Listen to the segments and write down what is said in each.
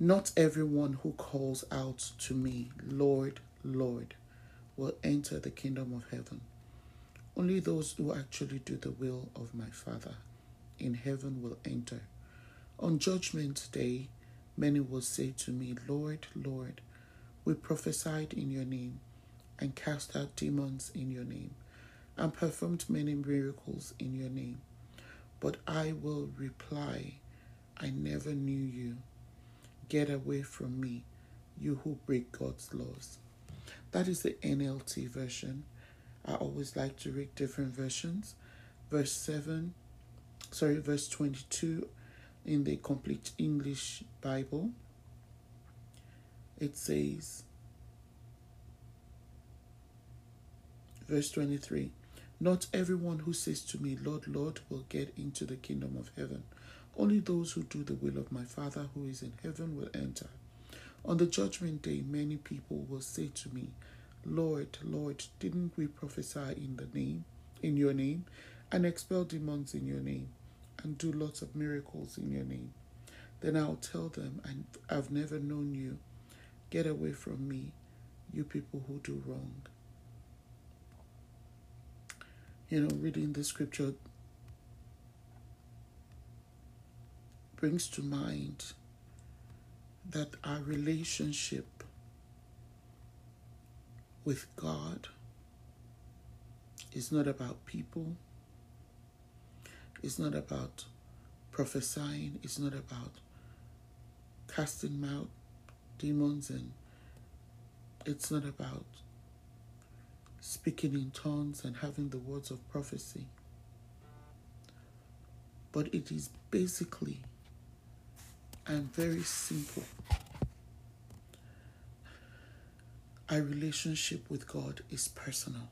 Not everyone who calls out to me, Lord, Lord, will enter the kingdom of heaven. Only those who actually do the will of my Father in heaven will enter. On judgment day, many will say to me, Lord, Lord, we prophesied in your name, and cast out demons in your name, and performed many miracles in your name. But I will reply, I never knew you. Get away from me, you who break God's laws. That is the NLT version. I always like to read different versions. Verse 7, sorry, verse 22 in the Complete English Bible. It says, verse 23 Not everyone who says to me, Lord, Lord, will get into the kingdom of heaven only those who do the will of my Father who is in heaven will enter. On the judgment day, many people will say to me, Lord, Lord, didn't we prophesy in the name, in your name, and expel demons in your name, and do lots of miracles in your name? Then I'll tell them, I've never known you. Get away from me, you people who do wrong. You know, reading the scripture brings to mind that our relationship with God is not about people, it's not about prophesying, it's not about casting out demons, and it's not about speaking in tongues and having the words of prophecy. But it is basically and very simple. Our relationship with God is personal.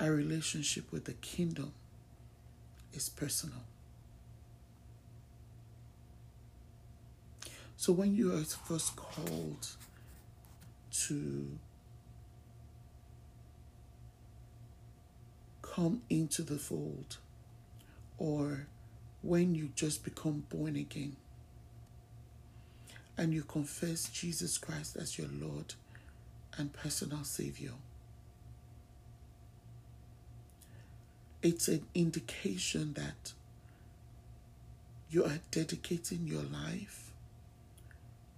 Our relationship with the kingdom is personal. So when you are first called to come into the fold or when you just become born again and you confess Jesus Christ as your Lord and personal Savior. It's an indication that you are dedicating your life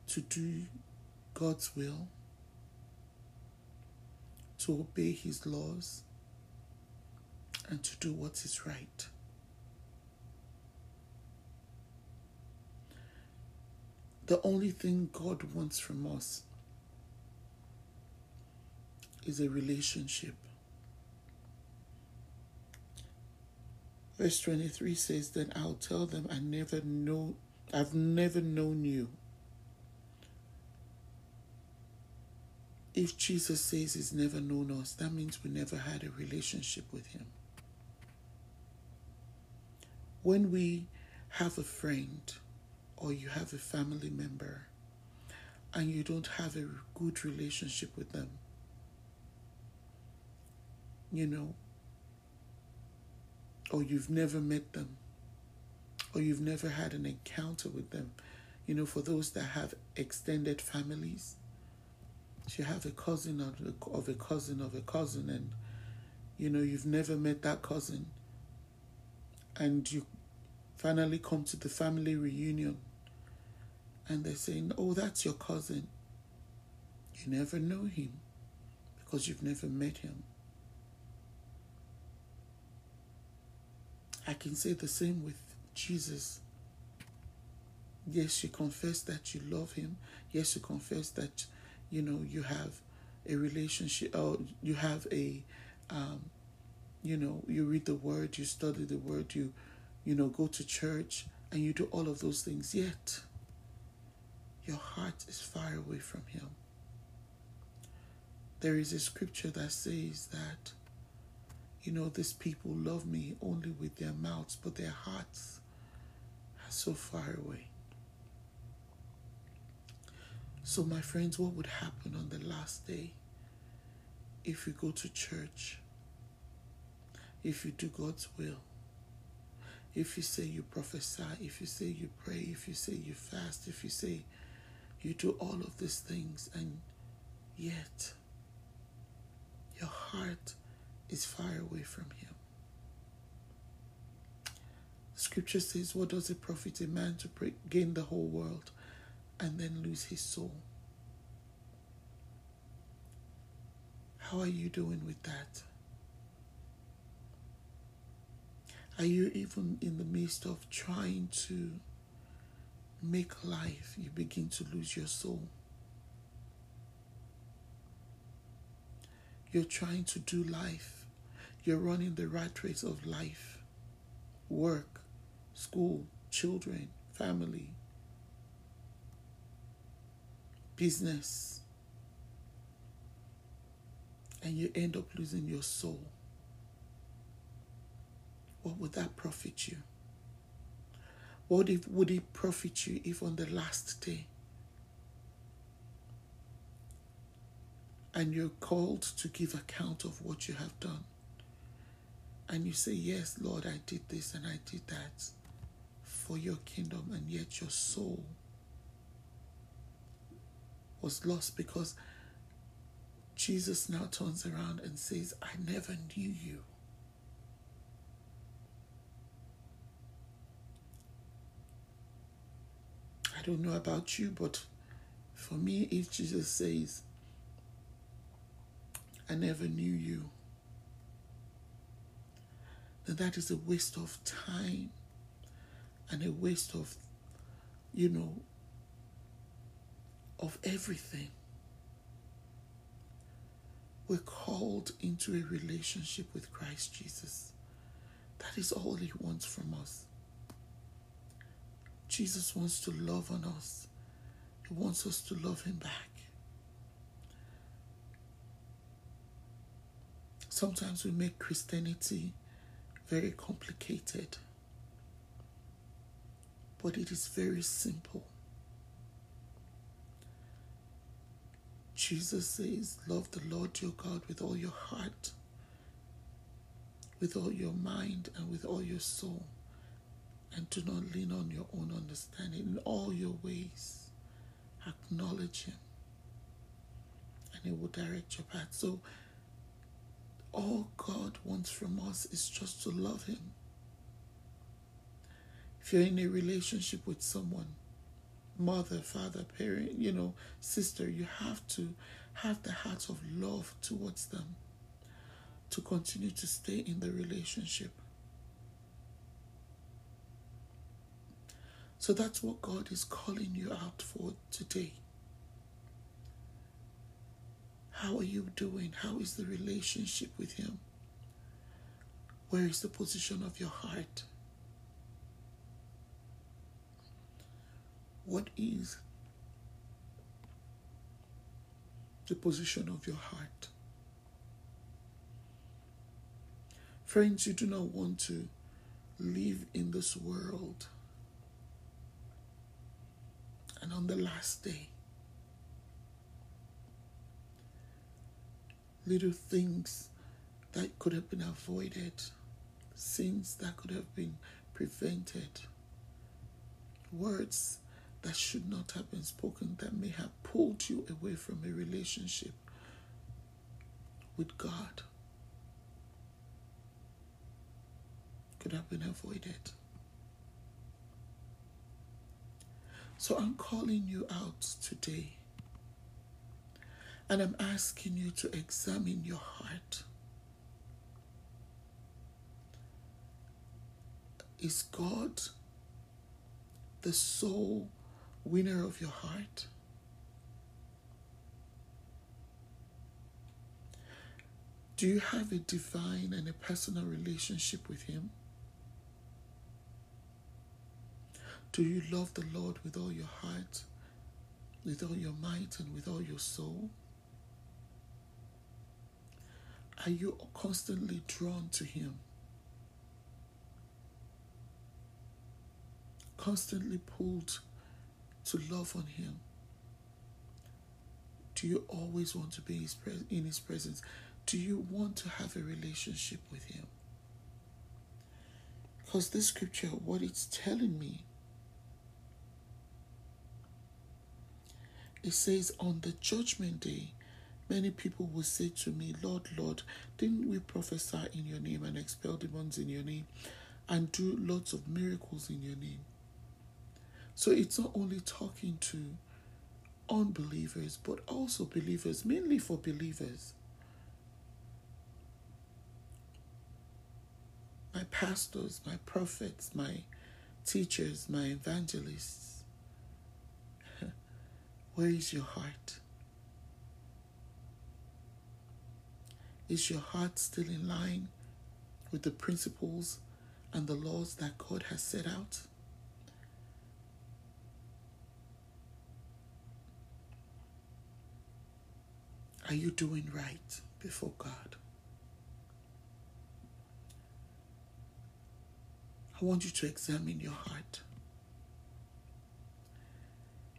to do God's will, to obey His laws, and to do what is right. The only thing God wants from us is a relationship. Verse 23 says, Then I'll tell them I never know I've never known you. If Jesus says he's never known us, that means we never had a relationship with him. When we have a friend or you have a family member and you don't have a good relationship with them, you know, or you've never met them, or you've never had an encounter with them, you know, for those that have extended families, you have a cousin of a, cousin of a cousin, and you know, you've never met that cousin, and you finally come to the family reunion and they're saying, Oh, that's your cousin. You never know him because you've never met him. I can say the same with Jesus. Yes, you confess that you love Him. Yes, you confess that you know you have a relationship or you have a um, you know you read the word you study the word you you know go to church and you do all of those things yet your heart is far away from him. There is a scripture that says that you know these people love me only with their mouths but their hearts are so far away. So my friends what would happen on the last day if you go to church if you do God's will, if you say you prophesy, if you say you pray, if you say you fast, if you say you do all of these things, and yet your heart is far away from Him. Scripture says, What does it profit a man to gain the whole world and then lose his soul? How are you doing with that? Are you even in the midst of trying to make life, you begin to lose your soul? You're trying to do life. You're running the rat race of life, work, school, children, family, business. And you end up losing your soul what would that profit you? What if, would it profit you if on the last day and you're called to give account of what you have done? And you say, Yes, Lord, I did this and I did that for your kingdom, and yet your soul was lost because Jesus now turns around and says, I never knew you. Don't know about you, but for me, if Jesus says, I never knew you, then that is a waste of time and a waste of, you know, of everything. We're called into a relationship with Christ Jesus. That is all He wants from us. Jesus wants to love on us. He wants us to love Him back. Sometimes we make Christianity very complicated, but it is very simple. Jesus says, Love the Lord your God with all your heart, with all your mind, and with all your soul and do not lean on your own understanding. In all your ways, acknowledge Him, and He will direct your path. So, all God wants from us is just to love Him. If you're in a relationship with someone, mother, father, parent, you know, sister, you have to have the heart of love towards them to continue to stay in the relationship. So that's what God is calling you out for today. How are you doing? How is the relationship with Him? Where is the position of your heart? What is the position of your heart? Friends, you do not want to live in this world and on the last day. Little things that could have been avoided, sins that could have been prevented, words that should not have been spoken that may have pulled you away from a relationship with God could have been avoided. So I'm calling you out today. And I'm asking you to examine your heart. Is God the sole winner of your heart? Do you have a divine and a personal relationship with Him? Do you love the Lord with all your heart, with all your might, and with all your soul? Are you constantly drawn to Him? Constantly pulled to love on Him? Do you always want to be in His presence? Do you want to have a relationship with Him? Because this scripture, what it's telling me, it says, On the judgment day, many people will say to me, Lord, Lord, didn't we prophesy in your name and expel demons in your name and do lots of miracles in your name? So it's not only talking to unbelievers, but also believers, mainly for believers. my pastors, my prophets, my teachers, my evangelists. Where is your heart? Is your heart still in line with the principles and the laws that God has set out? Are you doing right before God? I want you to examine your heart.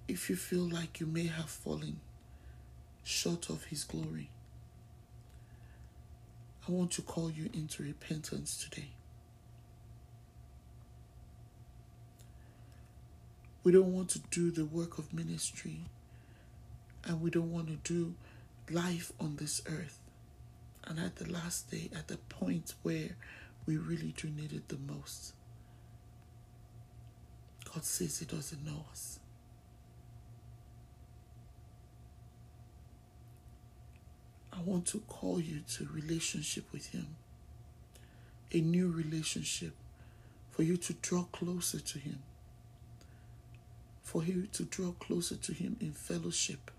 If you feel like you may have fallen short of His glory, I want to call you into repentance today. We don't want to do the work of ministry and we don't want to do life on this earth. And at the last day, at the point where we really do need it the most, God says He doesn't know us. I want to call you to relationship with Him, a new relationship, for you to draw closer to Him, for you to draw closer to Him in fellowship,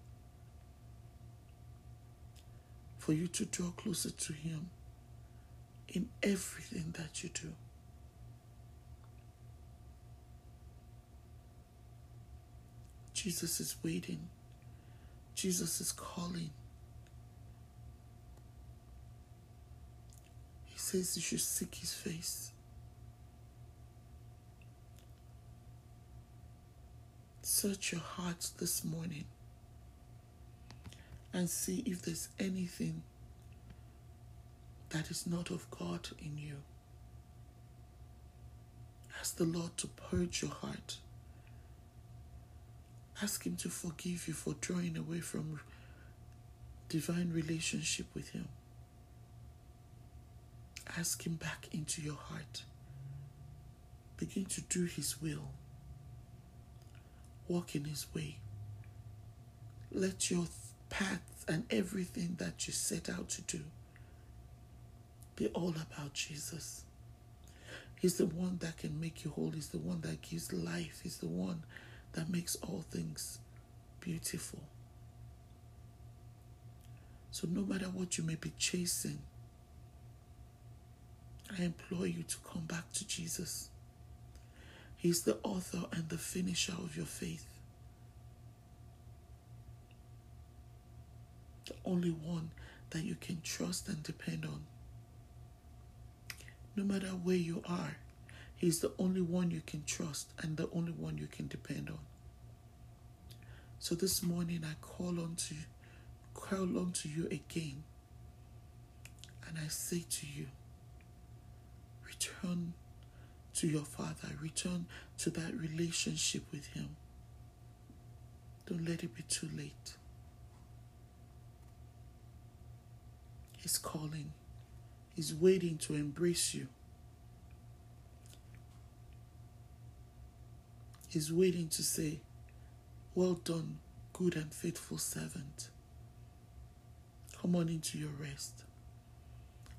for you to draw closer to Him in everything that you do. Jesus is waiting. Jesus is calling. Says you should seek his face. Search your heart this morning and see if there's anything that is not of God in you. Ask the Lord to purge your heart Ask Him to forgive you for drawing away from divine relationship with Him. Ask Him back into your heart. Begin to do His will. Walk in His way. Let your path and everything that you set out to do be all about Jesus. He's the one that can make you whole. He's the one that gives life. He's the one that makes all things beautiful. So, no matter what you may be chasing, I implore you to come back to Jesus. He's the author and the finisher of your faith. The only one that you can trust and depend on. No matter where you are, He's the only one you can trust and the only one you can depend on. So this morning I call on to call on to you again. And I say to you, return to your Father, return to that relationship with Him. Don't let it be too late. He's calling, He's waiting to embrace you. He's waiting to say, Well done, good and faithful servant. Come on into your rest.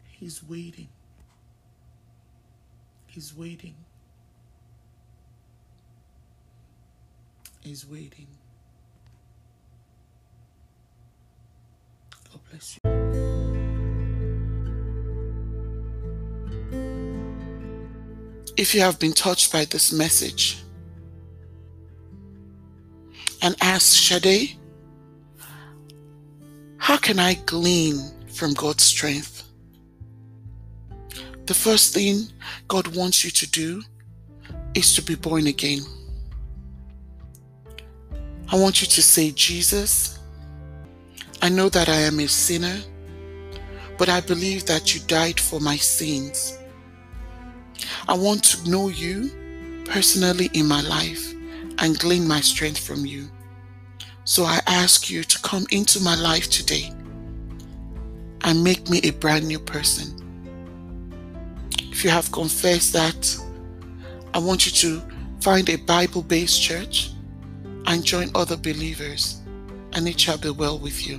He's waiting. He's waiting. is waiting. God bless you. If you have been touched by this message and ask Shade, how can I glean from God's strength? The first thing God wants you to do is to be born again. I want you to say, Jesus, I know that I am a sinner, but I believe that you died for my sins. I want to know you personally in my life and glean my strength from you. So I ask you to come into my life today and make me a brand new person. If you have confessed that, I want you to find a Bible based church and join other believers, and it shall be well with you.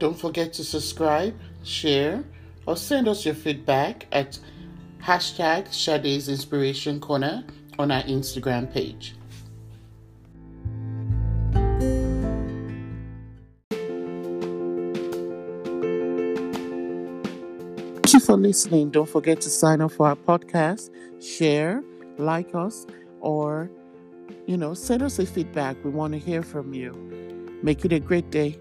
Don't forget to subscribe, share, or send us your feedback at hashtag Shade's Inspiration Corner on our Instagram page. Thank you for listening. Don't forget to sign up for our podcast, share, like us, or, you know, send us a feedback. We want to hear from you. Make it a great day.